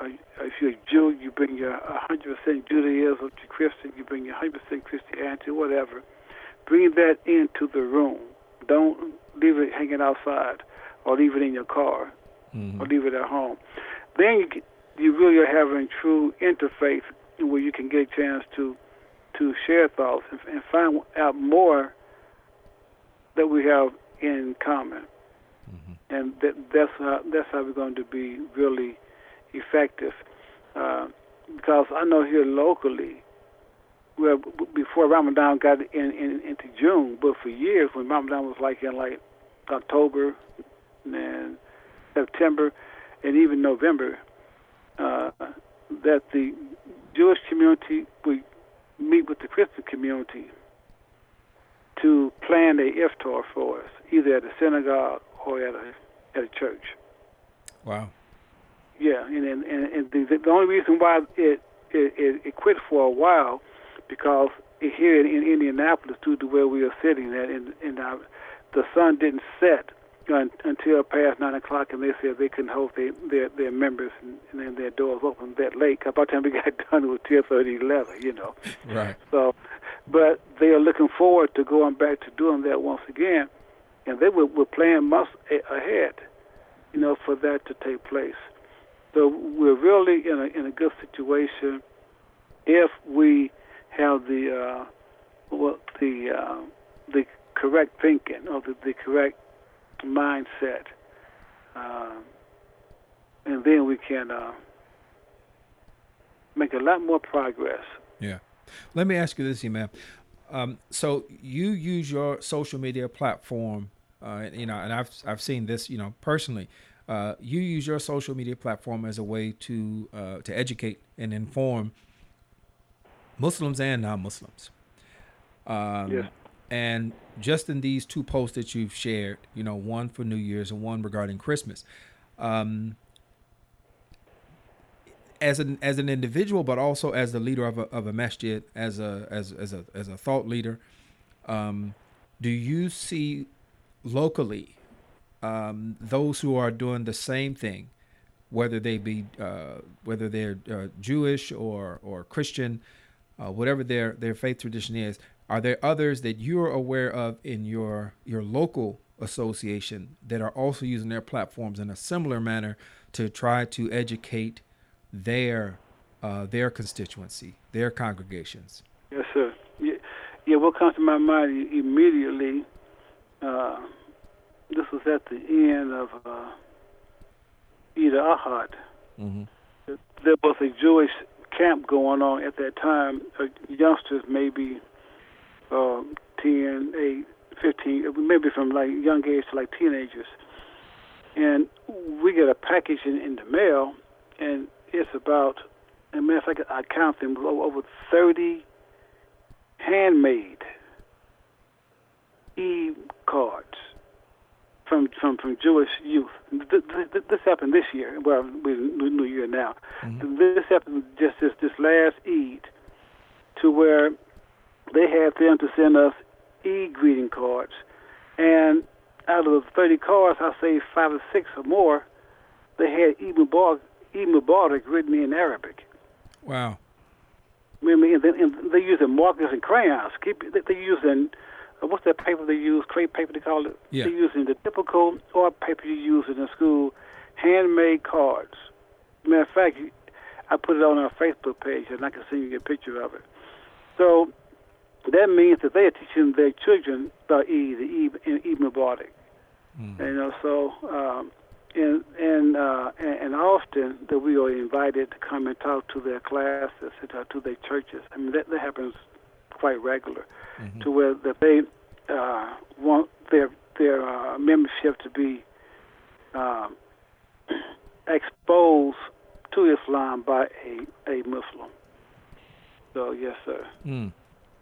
Uh, if you're a Jew, you bring your 100% Judaism. If you're Christian, you bring your 100% Christianity, whatever. Bring that into the room. Don't leave it hanging outside, or leave it in your car, Mhm. or leave it at home. Then you you really are having true interfaith, where you can get a chance to to share thoughts and, and find out more that we have in common. And that, that's how that's how we're going to be really effective. Uh, because I know here locally, well, before Ramadan got in, in into June, but for years when Ramadan was like in like October and September and even November, uh, that the Jewish community would meet with the Christian community to plan a iftar for us, either at a synagogue or at a at a church. Wow. Yeah, and and, and, the, the only reason why it it, it it quit for a while because here in, in Indianapolis, due to where we are sitting at, and, and uh, the sun didn't set until past nine o'clock, and they said they couldn't hold their their, their members and, and then their doors open that late. by the time we got done, it was ten thirty, eleven. You know. Right. So, but they are looking forward to going back to doing that once again, and they were, were planning months ahead, you know, for that to take place. So we're really in a in a good situation if we have the uh, well, the uh, the correct thinking or the, the correct mindset, um, and then we can uh, make a lot more progress. Yeah. Let me ask you this, man. Um, so you use your social media platform, uh, you know, and I've I've seen this, you know, personally. Uh, you use your social media platform as a way to uh, to educate and inform Muslims and non-Muslims. Um, Yes. And just in these two posts that you've shared, you know, one for New Year's and one regarding Christmas, um, as an as an individual, but also as the leader of a of a masjid, as a as as a as a thought leader, um, do you see locally um, those who are doing the same thing, whether they be uh, whether they're uh, Jewish or or Christian, uh, whatever their their faith tradition is? Are there others that you're aware of in your your local association that are also using their platforms in a similar manner to try to educate their uh, their constituency, their congregations? Yes, sir. Yeah, yeah what comes to my mind immediately, uh, this was at the end of uh, Eid al-Adha. Mhm. There was a Jewish camp going on at that time. Uh, youngsters, maybe uh, 10, 8, 15, maybe from like young age to like teenagers. And we get a package in, in the mail, and it's about, a matter of fact, I count them over 30 handmade e cards from from from Jewish youth. Th- th- th- This happened this year. Well, we're in New New Year now. This happened just this this last Eid, to where they had them to send us e greeting cards, and out of the 30 cards, I say five or six or more, they had E Mubarak, Mubarak written in Arabic. Wow. I mean, and, they- and they're using markers and crayons. Keep they- they're using uh, what's that paper they use? Crepe paper they call it. Yeah. They're using the typical art paper you use in the school, handmade cards. Matter of fact, I put it on our Facebook page, and I can send you a picture of it. So that means that they are teaching their children about Eid, the Eid, and Eid Mubarak. You know, so um, and and uh, and, and often that we are invited to come and talk to their classes and talk to their churches. I mean, that, that happens quite regular, to where that they uh, want their their uh, membership to be um, exposed to Islam by a a Muslim. So yes, sir. Mm.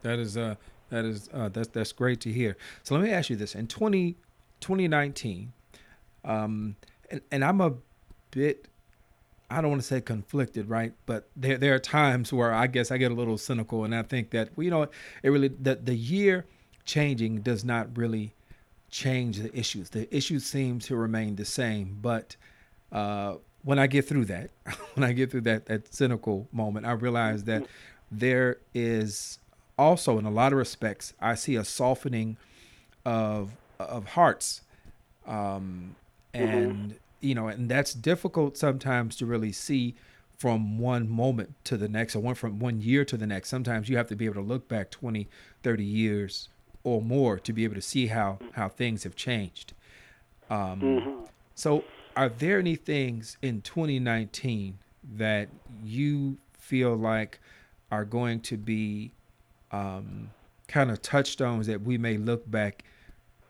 That is uh that is uh that's that's great to hear. So let me ask you this. In 20, 2019, um and, and I'm a bit I don't want to say conflicted, right? But there there are times where I guess I get a little cynical and I think that well, you know it really the the year changing does not really change the issues. The issues seem to remain the same, but uh, when I get through that, when I get through that that cynical moment, I realize that there is also, in a lot of respects, I see a softening of of hearts, um, and you know, and that's difficult sometimes to really see from one moment to the next or one from one year to the next. Sometimes you have to be able to look back 20 30 years or more to be able to see how how things have changed. Um, so are there any things in 2019 that you feel like are going to be um, kind of touchstones that we may look back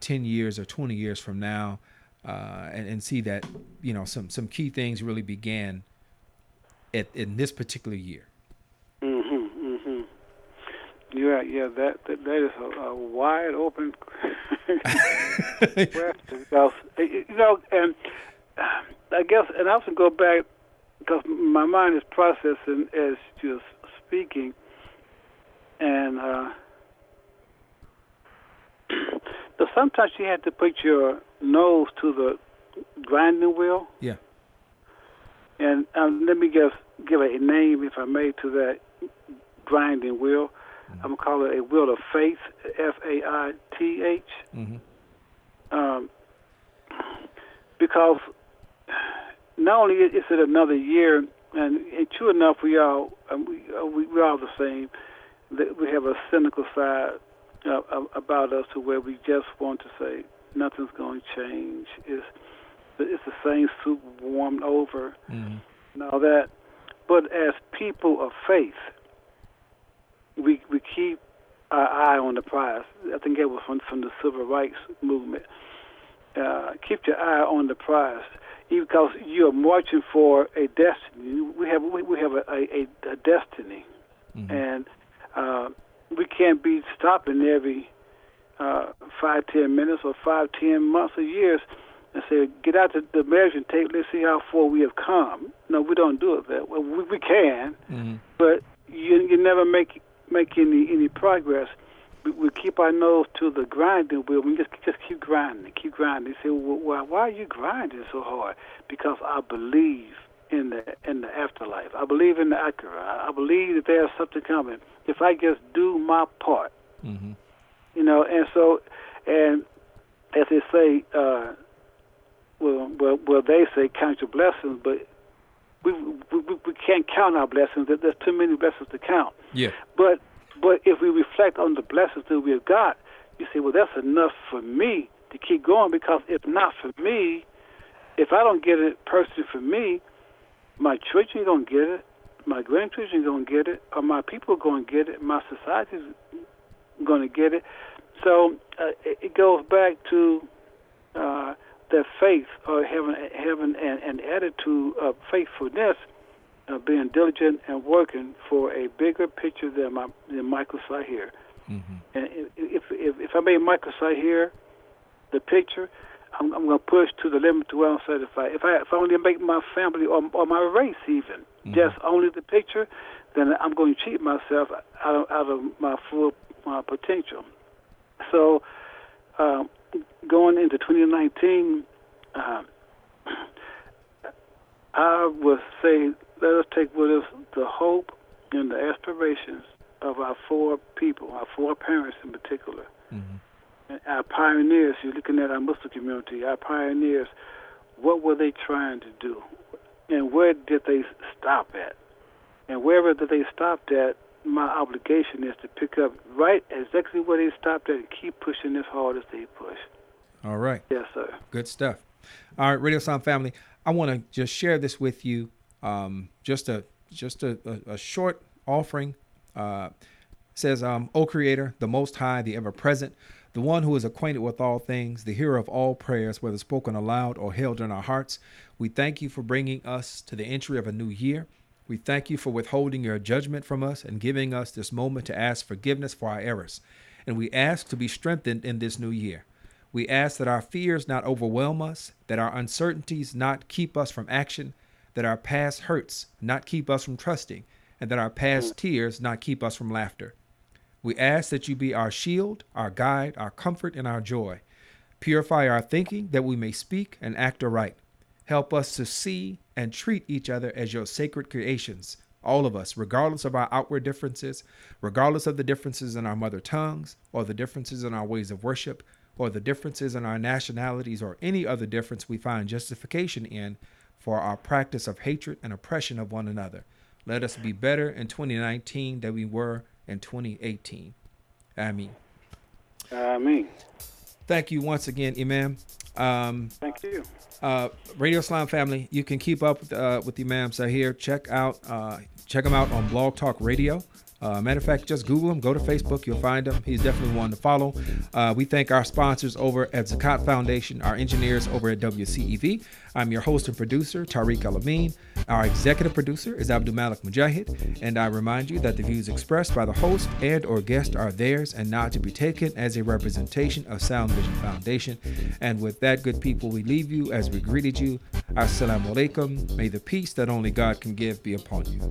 10 years or 20 years from now uh, and, and see that you know some some key things really began at, in this particular year Mhm, mhm. Yeah, yeah. That that, that is a, a wide open question uh, you know, and uh, I guess, and I also go back because my mind is processing as you're speaking, and uh, but sometimes you have to put your nose to the grinding wheel. yeah And um, let me just give a name, if I may, to that grinding wheel. I'm gonna call it a wheel of faith, F A I T H, hmm um, because not only is it another year, and, and true enough, we all um, we, uh, we we're all the same. We have a cynical side uh, about us, to where we just want to say nothing's going to change. It's it's the same soup warmed over hmm and all that. But as people of faith, we we keep our eye on the prize. I think it was from from the civil rights movement. Uh, keep your eye on the prize, even because you are marching for a destiny. We have we, we have a, a, a destiny, and uh, we can't be stopping every uh, five ten minutes or five ten months or years and say, get out the, the measuring tape. Let's see how far we have come. No, we don't do it that way. We, we can, hmm but you you never make make any any progress. We, we keep our nose to the grinding wheel. We just just keep grinding, keep grinding. They say, well, why why are you grinding so hard? Because I believe in the in the afterlife. I believe in the akhira. I believe that there's something coming. If I just do my part, hmm you know, and so, and as they say, uh, well, well, well, they say count your blessings, but we we, we can't count our blessings. There- There's too many blessings to count. yeah But But if we reflect on the blessings that we have got, you say, well, that's enough for me to keep going because if not for me, if I don't get it personally for me, my children to get it, my grandchildren to get it, or my people going to get it, my society's going to get it. So uh, it, it goes back to uh, that faith or having having an, an attitude of faithfulness, uh, being diligent and working for a bigger picture than my than Mikal Saahir. Mm-hmm. And if, if if I made Mikal Saahir the picture, I'm, I'm going to push to the limit to where I'm satisfied. If I if I only make my family or, or my race even mm-hmm. just only the picture, then I'm going to cheat myself out of, out of my full my potential. So, um, going into 2019, uh, I would say let us take with us the hope and the aspirations of our four people, our four parents in particular. Mm-hmm. Our pioneers, you're looking at our Muslim community, our pioneers, what were they trying to do? And where did they stop at? And wherever that they stopped at, my obligation is to pick up right exactly where they stopped at and keep pushing as hard as they push. All right. Yes, sir. Good stuff. All right, Radio Islam family, I want to just share this with you. Um, just a just a, a, a short offering. Uh, says, um, O Creator, the Most High, the Ever Present, the one who is acquainted with all things, the hearer of all prayers, whether spoken aloud or held in our hearts. We thank you for bringing us to the entry of a new year. We thank you for withholding your judgment from us and giving us this moment to ask forgiveness for our errors. And we ask to be strengthened in this new year. We ask that our fears not overwhelm us, that our uncertainties not keep us from action, that our past hurts not keep us from trusting, and that our past mm. tears not keep us from laughter. We ask that you be our shield, our guide, our comfort, and our joy. Purify our thinking that we may speak and act aright. Help us to see and treat each other as your sacred creations, all of us, regardless of our outward differences, regardless of the differences in our mother tongues, or the differences in our ways of worship, or the differences in our nationalities, or any other difference we find justification in for our practice of hatred and oppression of one another. Let us be better in 2019 than we were in 2018. Amen. Amen. Thank you once again, Imam. Um, Thank you. Uh, Radio Islam family, you can keep up with, uh, with Imam Saahir. Check out uh, check him out on Blog Talk Radio. Uh, matter of fact, just Google him, go to Facebook, you'll find him. He's definitely one to follow. Uh, we thank our sponsors over at Zakat Foundation, our engineers over at WCEV. I'm your host and producer, Tariq Al Amin. Our executive producer is Abdul Malik Mujahid, and I remind you that the views expressed by the host and or guest are theirs and not to be taken as a representation of Sound Vision Foundation. And with that, good people, we leave you as we greeted you. Assalamu alaikum. May the peace that only God can give be upon you.